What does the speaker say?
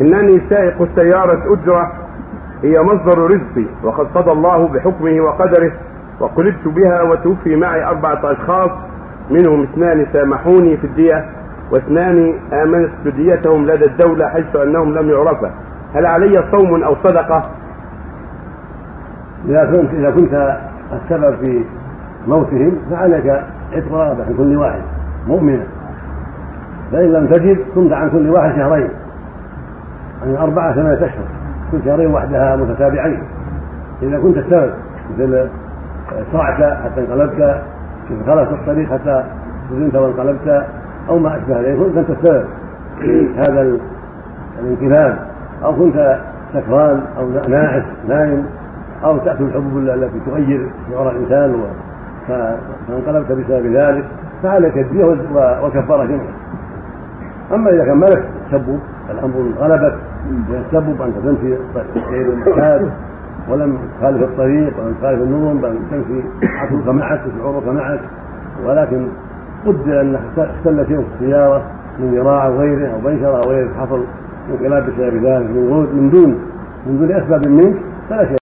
إنني سائق السيارة أجرة هي مصدر رزقي وقد قضى الله بحكمه وقدره وقلبت بها وتوفي معي أربعة أشخاص منهم اثنان سامحوني في الدية واثنان آمنت بديتهم لدى الدولة حيث أنهم لم يعرفا. هل علي صوم أو صدقة؟ إذا كنت إذا كنت السبب في موتهم فعليك عتق رغبة عن كل واحد مؤمنا. فإن لم تجد صمت عن كل واحد شهرين. عن أربعة ثمانية أشهر. كل شهرين وحدها متتابعين. إذا كنت السبب مثل صرعت حتى انقلبت انخلفت الطريق حتى سجنت وانقلبت أو ما أشبه ذلك. كنت أنت السبب هذا الانقلاب. أو كنت سكران أو ناعس نايم أو تأكل الحبوب التي تغير شعور الإنسان فانقلبت بسبب ذلك. فعليك الدية وكفارة جميعا. أما إذا كان ملك تسبب الأمر غلبت التسبب أنت تمشي غير المعتاد ولم تخالف الطريق ولم تخالف النظم بل تمشي عقلك معك وشعورك معك ولكن قدر أن اختل شيء في السيارة من ذراع أو غيره أو بنشر أو غيره حصل انقلاب بسبب ذلك. من دون من دون أسباب منك فلا شيء.